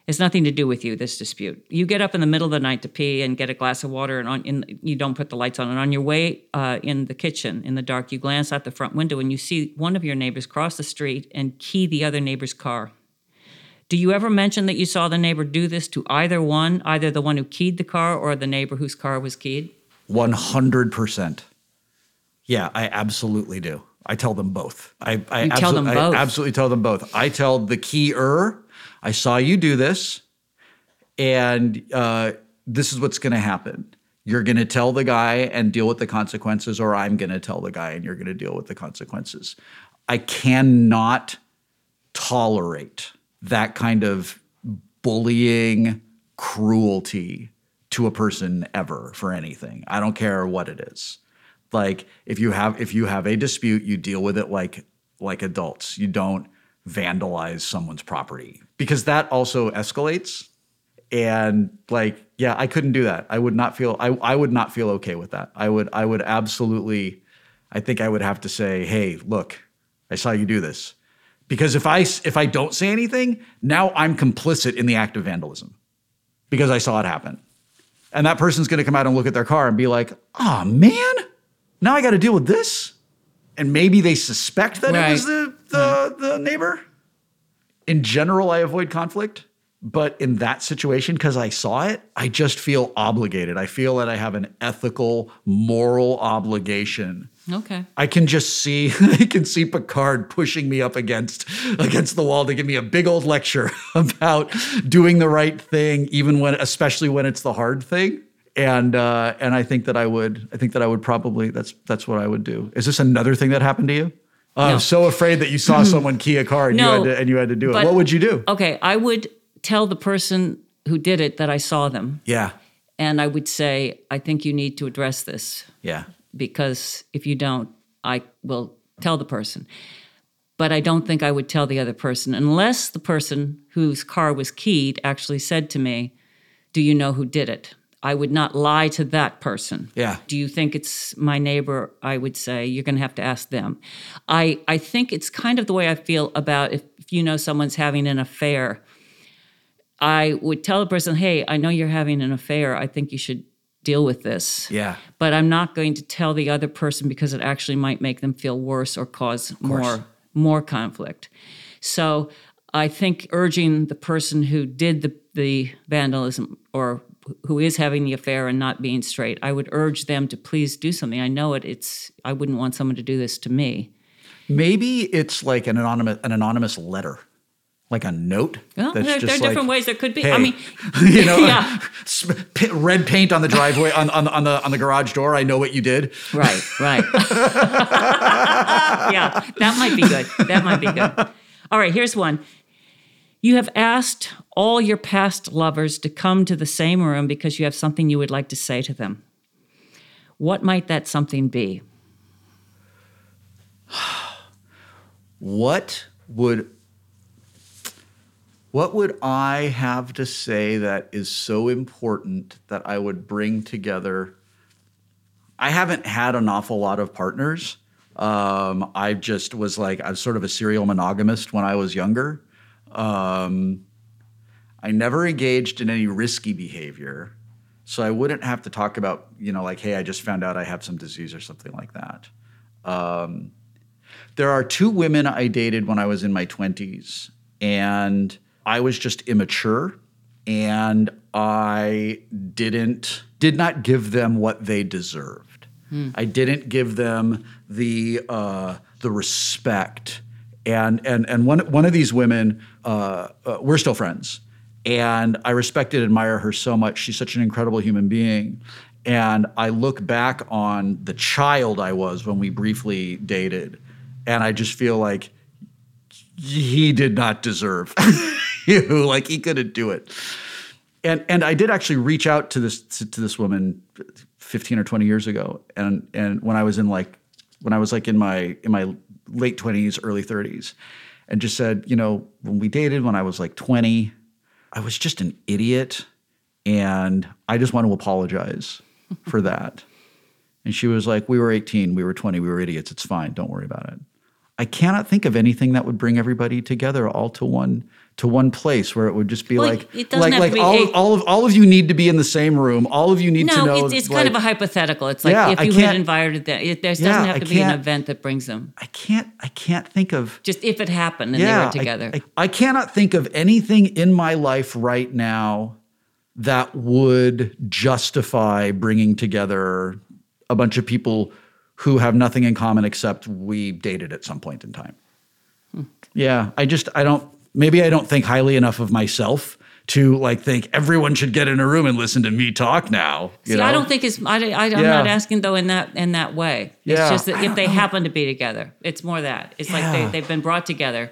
It's nothing to do with you, this dispute. You get up in the middle of the night to pee and get a glass of water, and on, in, you don't put the lights on. And on your way uh, in the kitchen in the dark, you glance out the front window and you see one of your neighbors cross the street and key the other neighbor's car. Do you ever mention that you saw the neighbor do this to either one, either the one who keyed the car or the neighbor whose car was keyed? 100%. Yeah, I absolutely do. I tell them both. I, I, You tell them both. I absolutely tell them both. I tell the keyer, I saw you do this, and uh, this is what's going to happen. You're going to tell the guy and deal with the consequences, or I'm going to tell the guy and you're going to deal with the consequences. I cannot tolerate that kind of bullying cruelty to a person ever for anything. I don't care what it is. Like if you have if you have a dispute, you deal with it like like adults. You don't vandalize someone's property because that also escalates and like yeah i couldn't do that i would not feel I, I would not feel okay with that i would i would absolutely i think i would have to say hey look i saw you do this because if i if i don't say anything now i'm complicit in the act of vandalism. Because i saw it happen. And that person's going to come out and look at their car and be like oh man now i got to deal with this? And maybe they suspect that it was Right. the the, the neighbor? In general, I avoid conflict, but in that situation, because I saw it, I just feel obligated. I feel that I have an ethical, moral obligation. Okay. I can just see, (laughs) I can see Picard pushing me up against against the wall to give me a big old lecture (laughs) about doing the right thing, even when, especially when it's the hard thing. And uh, and I think that I would, I think that I would probably that's that's what I would do. Is this another thing that happened to you? I'm so afraid that you saw (laughs) someone key a car and you had to, and you had to do it. but- What would you do? Okay, I would tell the person who did it that I saw them, Yeah, and I would say, I think you need to address this yeah, because if you don't, I will tell the person. But I don't think I would tell the other person unless the person whose car was keyed actually said to me, Do you know who did it? I would not lie to that person. Yeah. Do you think it's my neighbor? I would say, You're going to have to ask them. I, I think it's kind of the way I feel about if, if you know someone's having an affair. I would tell the person, Hey, I know you're having an affair. I think you should deal with this yeah. but I'm not going to tell the other person because it actually might make them feel worse or cause more more conflict. So I think urging the person who did the, the vandalism or who is having the affair and not being straight, I would urge them to please do something. I know it. It's I wouldn't want someone to do this to me. Maybe it's like an anonymous an anonymous letter like a note. Well, that's there, there are different like, ways there could be. Hey, I mean, (laughs) you know, yeah. (laughs) red paint on the driveway on, on on the on the garage door. I know what you did. Right, right. yeah, that might be good. That might be good. All right, here's one. You have asked all your past lovers to come to the same room because you have something you would like to say to them. What might that something be? (sighs) What would what would I have to say that is so important that I would bring together? I haven't had an awful lot of partners. Um, I just was like I was sort of a serial monogamist when I was younger. Um, I never engaged in any risky behavior, so I wouldn't have to talk about you know like hey I just found out I have some disease or something like that. Um, there are two women I dated when I was in my 20s, and I was just immature and I didn't did not give them what they deserved. I didn't give them the uh, the respect. And and and one one of these women, uh, uh, we're still friends, and I respect and admire her so much. She's such an incredible human being. And I look back on the child I was when we briefly dated, and I just feel like he did not deserve (laughs) you. (laughs) Like he couldn't do it. And and I did actually reach out to this to, to this woman 15 or 20 years ago. And and when I was in like when I was like in my in my late 20s, early 30s, and just said, you know, when we dated when I was like 20, I was just an idiot. And I just want to apologize (laughs) for that. And she was like, We were 18, we were 20, we were idiots. It's fine. Don't worry about it. I cannot think of anything that would bring everybody together all to one to one place where it would just be Well, like it doesn't like like all, a- all of all of you need to be in the same room. All of you need to know. No, it's, it's kind of a hypothetical. It's like Yeah, if you had invited them, it, there doesn't have to be an event that brings them. I can't I can't think of Just if it happened and yeah, they were together. I, I cannot think of anything in my life right now that would justify bringing together a bunch of people who have nothing in common except we dated at some point in time. Hmm. Yeah, I just I don't maybe I don't think highly enough of myself to like think everyone should get in a room and listen to me talk now. You See, know? I don't think it's. I, I, I'm Yeah. not asking though in that in that way. It's Yeah, just that if they know. happen to be together, it's more that. It's like they, they've been brought together,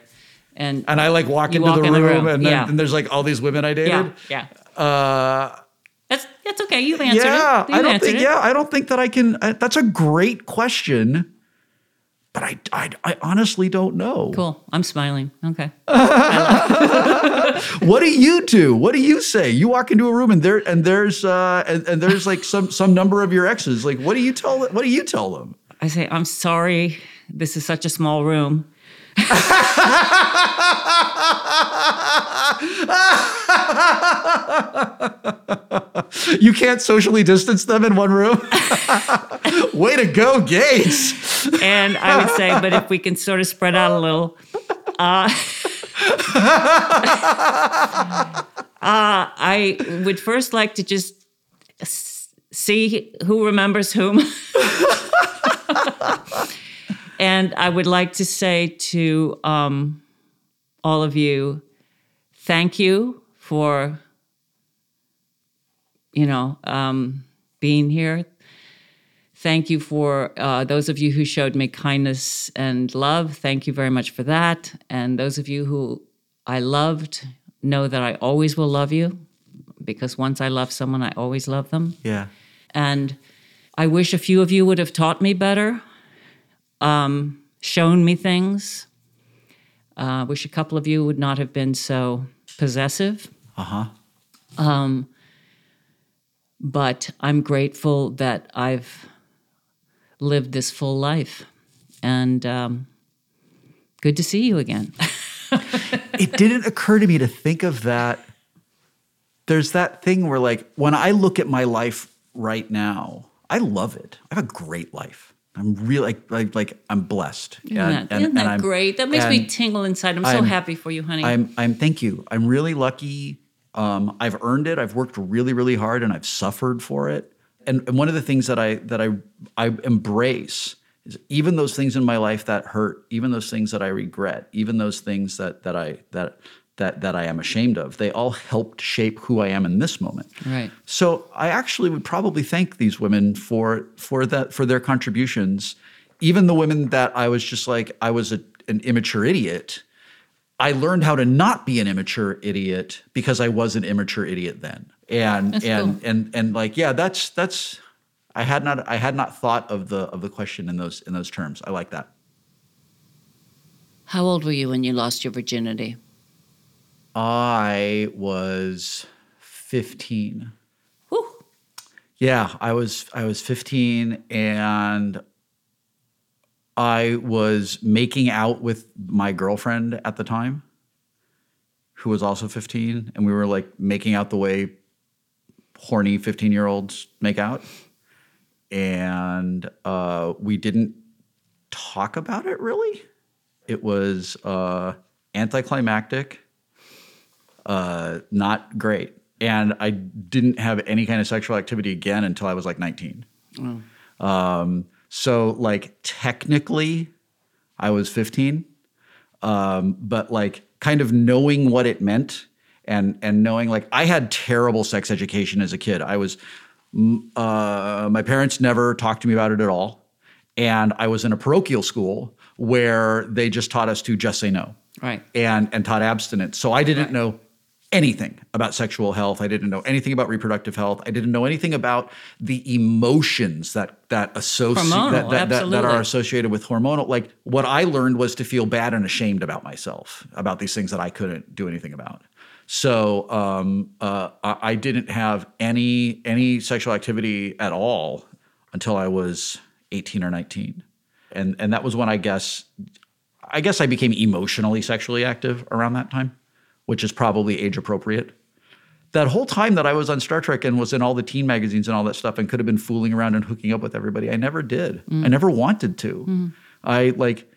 and and I like walk into walk the in the room, room, and then yeah. and there's like all these women I dated. yeah, yeah. Uh, That's that's okay. You've answered yeah, it. You've I don't think. it. Yeah, I don't think that I can. Uh, that's a great question, but I, I, I honestly don't know. Cool. I'm smiling. Okay. (laughs) What do you do? What do you say? You walk into a room and there and there's uh and, and there's like some some number of your exes. Like, what do you tell? What do you tell them? I say I'm sorry. This is such a small room. (laughs) (laughs) You can't socially distance them in one room. (laughs) Way to go, Gates! And I would say, but if we can sort of spread out a little, uh, (laughs) uh, I would first like to just see who remembers whom. and I would like to say to um, all of you, thank you for, you know, um, being here. Thank you for uh, those of you who showed me kindness and love. Thank you very much for that. And those of you who I loved, know that I always will love you because once I love someone, I always love them. Yeah. And I wish a few of you would have taught me better, um, shown me things. Uh, wish a couple of you would not have been so possessive. Uh huh. Um, but I'm grateful that I've lived this full life. And um, good to see you again. (laughs) it didn't occur to me to think of that. There's that thing where, like, when I look at my life right now, I love it. I have a great life. I'm really like, like, like I'm blessed. Isn't that, isn't that great? That makes me tingle inside. I'm so I'm- happy for you, honey. I'm, I'm. Thank you. I'm really lucky. Um, I've earned it. I've worked really, really hard, and I've suffered for it. And, and one of the things that I that I I embrace is even those things in my life that hurt, even those things that I regret, even those things that that I that that that I am ashamed of. They all helped shape who I am in this moment. Right. So I actually would probably thank these women for for that for their contributions. Even the women that I was just like I was a, an immature idiot. I learned how to not be an immature idiot because I was an immature idiot then. And That's and cool. and and like yeah, that's that's I had not I had not thought of the of the question in those in those terms. I like that. How old were you when you lost your virginity? I was 15. Whew. Yeah, I was I was 15 and I was making out with my girlfriend at the time who was also 15 and we were like making out the way horny 15-year-olds make out and uh, we didn't talk about it really. It was uh, anticlimactic uh, not great. And I didn't have any kind of sexual activity again until I was like 19. Um, so, like, technically, I was 15, um, but like, kind of knowing what it meant and and knowing like I had terrible sex education as a kid. I was uh, my parents never talked to me about it at all, and I was in a parochial school where they just taught us to just say no Right. and and taught abstinence. So I didn't know anything about sexual health. I didn't know anything about reproductive health. I didn't know anything about the emotions that that associate that, that, that, that are associated with hormonal. Like what I learned was to feel bad and ashamed about myself about these things that I couldn't do anything about. So um, uh, I, I didn't have any any sexual activity at all until I was 18 or 19, and and that was when I guess I guess I became emotionally sexually active around that time, which is probably age appropriate. That whole time that I was on Star Trek and was in all the teen magazines and all that stuff and could have been fooling around and hooking up with everybody, I never did. I never wanted to. Mm. I like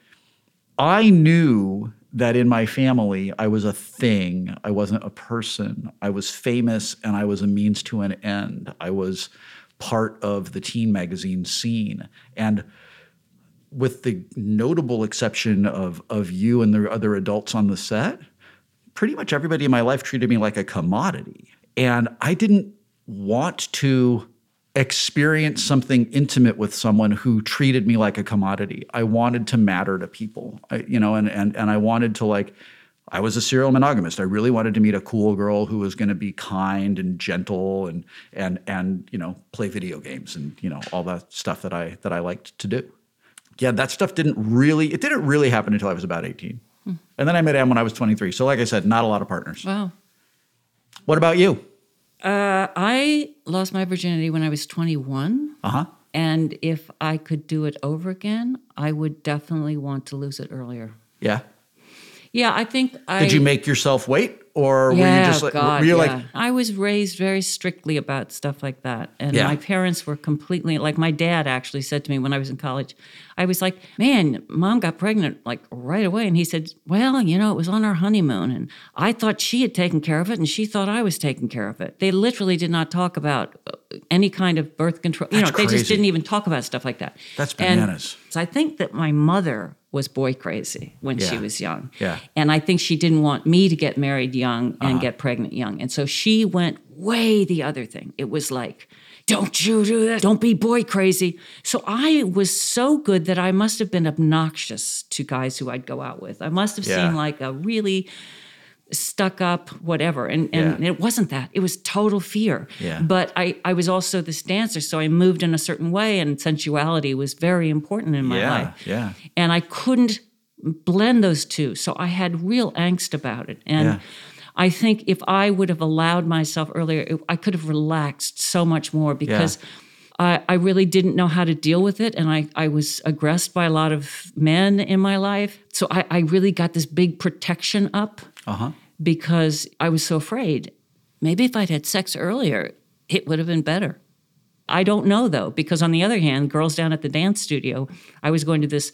I knew that in my family I was a thing. I wasn't a person. I was famous and I was a means to an end. I was part of the teen magazine scene. And with the notable exception of of you and the other adults on the set, pretty much everybody in my life treated me like a commodity. And I didn't want to experience something intimate with someone who treated me like a commodity. I wanted to matter to people. I, you know, and and and I wanted to like I was a serial monogamist. I really wanted to meet a cool girl who was going to be kind and gentle and and and you know play video games and you know all that stuff that I that I liked to do. Yeah, that stuff didn't really it didn't really happen until I was about 18. And then I met Anne when I was 23. So like I said, not a lot of partners. Wow. What about you? Uh, I lost my virginity when I was 21. Uh-huh. And if I could do it over again, I would definitely want to lose it earlier. Yeah. Yeah, I think I. Did you make yourself wait or were yeah, you just like God, were you yeah. like I was raised very strictly about stuff like that. And Yeah. my parents were completely like my dad actually said to me when I was in college, I was like, Man, mom got pregnant like right away. And he said, Well, you know, it was on our honeymoon and I thought she had taken care of it and she thought I was taking care of it. They literally did not talk about uh, any kind of birth control. You That's know, they just didn't even talk about stuff like that. That's And bananas. so I think that my mother was boy crazy when she was young. Yeah. And I think she didn't want me to get married young and Uh-huh. get pregnant young. And so she went way the other thing. It was like, don't you do that. Don't be boy crazy. So I was so good that I must have been obnoxious to guys who I'd go out with. I must have Yeah. seemed like a really stuck up whatever and and Yeah. it wasn't that it was total fear Yeah. but i i was also this dancer so i moved in a certain way and sensuality was very important in my Yeah, life yeah. and I couldn't blend those two. So I had real angst about it. And. I think if I would have allowed myself earlier, I could have relaxed so much more because I, I really didn't know how to deal with it. And I, I was aggressed by a lot of men in my life. So I, I really got this big protection up Uh-huh. because I was so afraid. Maybe if I'd had sex earlier, it would have been better. I don't know though, because on the other hand, girls down at the dance studio, I was going to this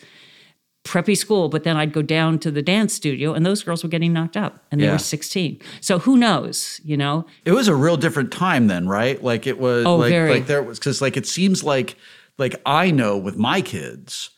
preppy school, but then I'd go down to the dance studio and those girls were getting knocked up and they Yeah. were 16. So who knows, you know? It was a real different time then, right? Like it was Oh, like very. like there was cuz like it seems like like I know with my kids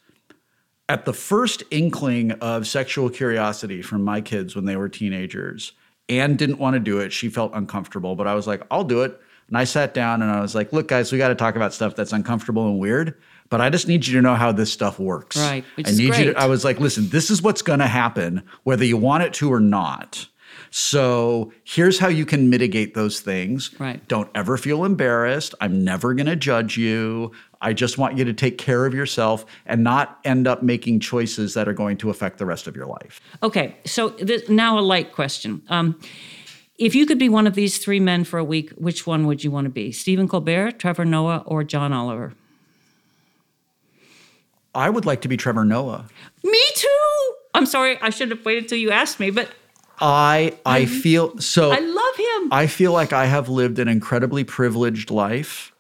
at the first inkling of sexual curiosity from my kids when they were teenagers, Anne didn't want to do it. She felt uncomfortable, but I was like, I'll do it. And I sat down and I was like, look, guys, we got to talk about stuff that's uncomfortable and weird, but I just need you to know how this stuff works. Right, which I is need you great. to, I was like, listen, this is what's going to happen, whether you want it to or not. So here's how you can mitigate those things. Right. Don't ever feel embarrassed. I'm never going to judge you. I just want you to take care of yourself and not end up making choices that are going to affect the rest of your life. Okay, so now a light question. Um, if you could be one of these three men for a week, which one would you want to be? Stephen Colbert, Trevor Noah, or John Oliver? I would like to be Trevor Noah. Me too. I'm sorry, I should have waited till you asked me, but I I feel so I love him. I feel like I have lived an incredibly privileged life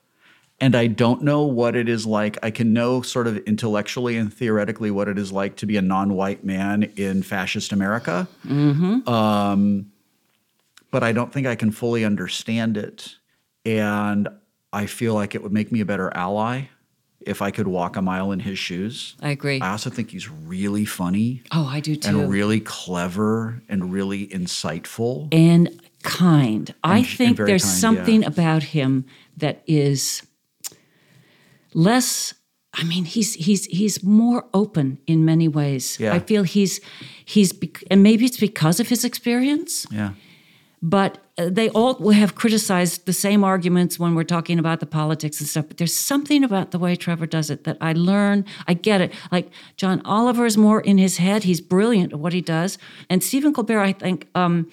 and I don't know what it is like. I can know sort of intellectually and theoretically what it is like to be a non-white man in fascist America. Um, but I don't think I can fully understand it. And I feel like it would make me a better ally if I could walk a mile in his shoes. I agree. I also think he's really funny oh, I do too. and really clever and really insightful. and kind. I think there's kind, something yeah. about him that is less I mean he's he's he's more open in many ways. Yeah. I feel he's he's and maybe it's because of his experience, Yeah. but they all have criticized the same arguments when we're talking about the politics and stuff. But there's something about the way Trevor does it that I learn. I get it. Like John Oliver is more in his head. He's brilliant at what he does. And Stephen Colbert, I think, um,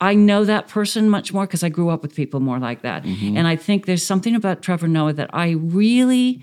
I know that person much more because I grew up with people more like that. And I think there's something about Trevor Noah that I really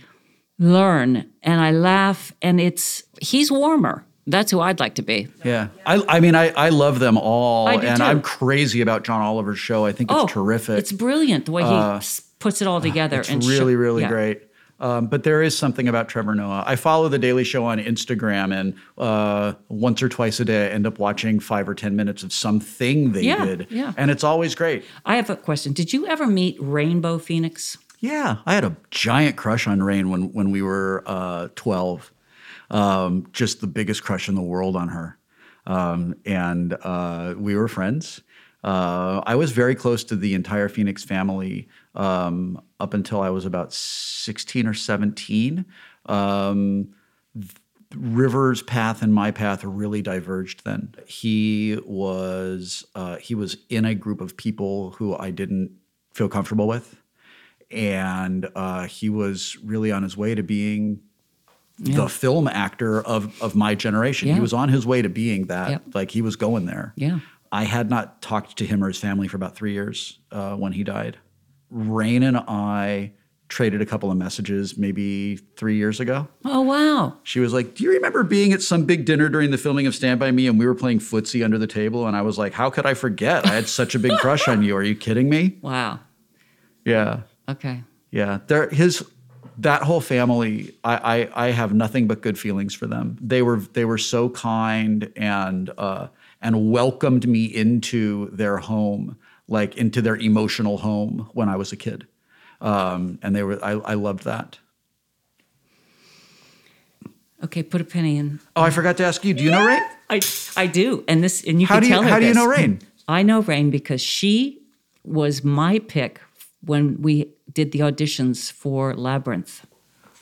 learn and I laugh. And it's he's warmer. That's who I'd like to be. Yeah. I, I mean, I, I love them all. And too. I'm crazy about John Oliver's show. I think it's terrific. Oh, It's brilliant the way he s- puts it all together. It's and really, sho- really yeah. great. Um, but there is something about Trevor Noah. I follow The Daily Show on Instagram, and uh, once or twice a day, I end up watching five or 10 minutes of something they Yeah, did. yeah. And it's always great. I have a question. Did you ever meet Rainbow Phoenix? Yeah, I had a giant crush on Rain when when we were uh, twelve. Um, just the biggest crush in the world on her, um, and uh, we were friends. Uh, I was very close to the entire Phoenix family um, up until I was about sixteen or seventeen. Um, River's path and my path really diverged then. He was uh, he was in a group of people who I didn't feel comfortable with, and uh, he was really on his way to being the film actor of of my generation. Yeah. He was on his way to being that. Yep. Like he was going there. Yeah. I had not talked to him or his family for about three years uh, when he died. Rain and I traded a couple of messages maybe three years ago. Oh wow. She was like, Do you remember being at some big dinner during the filming of Stand By Me and we were playing footsie under the table? And I was like, How could I forget? I had such a big crush on you. Are you kidding me? (laughs) Wow. Yeah. Okay. Yeah. There his that whole family, I, I I have nothing but good feelings for them. They were they were so kind and uh and welcomed me into their home, like into their emotional home when I was a kid. Um, and they were I, I loved that. Okay, put a penny in. Oh, I forgot to ask you. Do you know Rain? I I do, and this and you How can do you tell her how do you know Rain? I know Rain because she was my pick when we did the auditions for Labyrinth.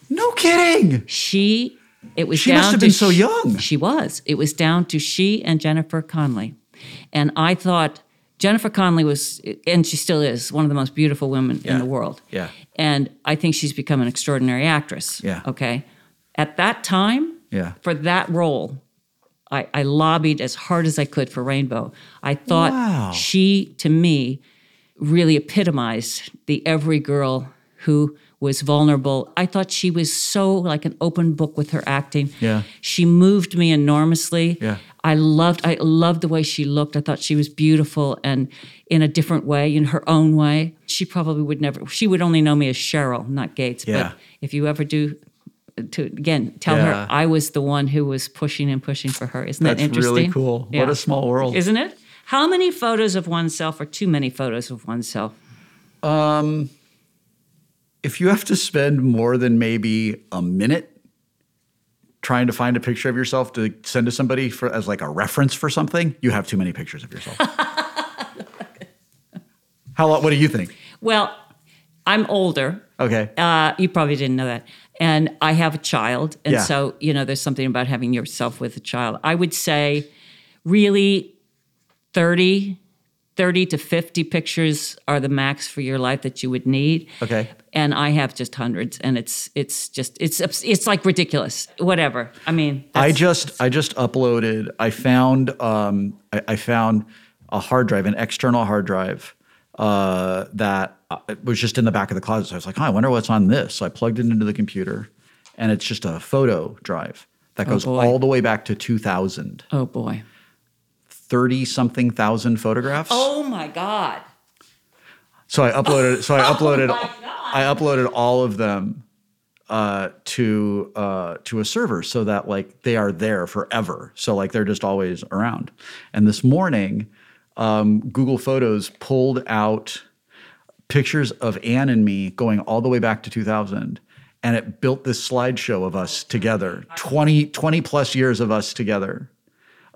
No kidding. She it was She down must have been so young. She was. It was down to she and Jennifer Connelly. And I thought Jennifer Connelly was and she still is one of the most beautiful women in the world. Yeah. And I think she's become an extraordinary actress. Yeah. Okay. At that time, Yeah. for that role, I, I lobbied as hard as I could for Rainbow. I thought Wow. she, to me, really epitomized the every girl who was vulnerable. I thought she was so like an open book with her acting. Yeah. She moved me enormously. Yeah. I loved I loved the way she looked. I thought she was beautiful and in a different way, in her own way. She probably would never she would only know me as Cheryl, not Gates. Yeah. But if you ever do to again tell Yeah. her I was the one who was pushing and pushing for her. Isn't that That's interesting? really cool. What a small world. Isn't it? How many photos of oneself are too many photos of oneself? Um, if you have to spend more than maybe a minute trying to find a picture of yourself to send to somebody for as like a reference for something, you have too many pictures of yourself. (laughs) How what do you think? Well, I'm older. Okay. Uh, you probably didn't know that. And I have a child. And Yeah. so, you know, there's something about having yourself with a child. I would say really 30, 30 to 50 pictures are the max for your life that you would need. Okay. And I have just hundreds and it's it's just it's it's like ridiculous. Whatever. I mean, I just I just uploaded. I found um, I, I found a hard drive, an external hard drive uh, that uh, was just in the back of the closet. So I was like, oh, I wonder what's on this. So I plugged it into the computer, and it's just a photo drive that goes boy. all the way back to 2000. Oh boy. 30 something thousand photographs. Oh my God. So I uploaded. So I uploaded. Oh my God. I uploaded all of them uh, to uh, to a server so that like they are there forever. So like they're just always around. And this morning, um, Google Photos pulled out pictures of Anne and me going all the way back to 2000. And it built this slideshow of us together, 20, 20 plus years of us together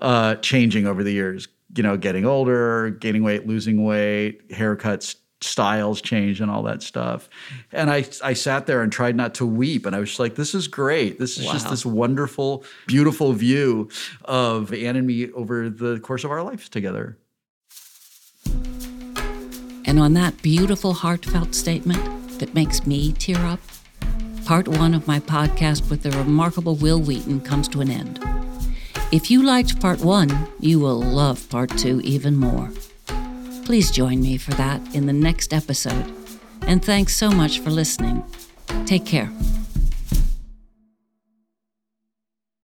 uh, changing over the years. You know, getting older, gaining weight, losing weight, haircuts, styles change, and all that stuff. And I, I sat there and tried not to weep, and I was just like, "This is great. This is just this wonderful, beautiful view of Anne and me over the course of our lives together." And on that beautiful, heartfelt statement that makes me tear up, part one of my podcast with the remarkable Wil Wheaton comes to an end. If you liked part one, you will love part two even more. Please join me for that in the next episode. And thanks so much for listening. Take care.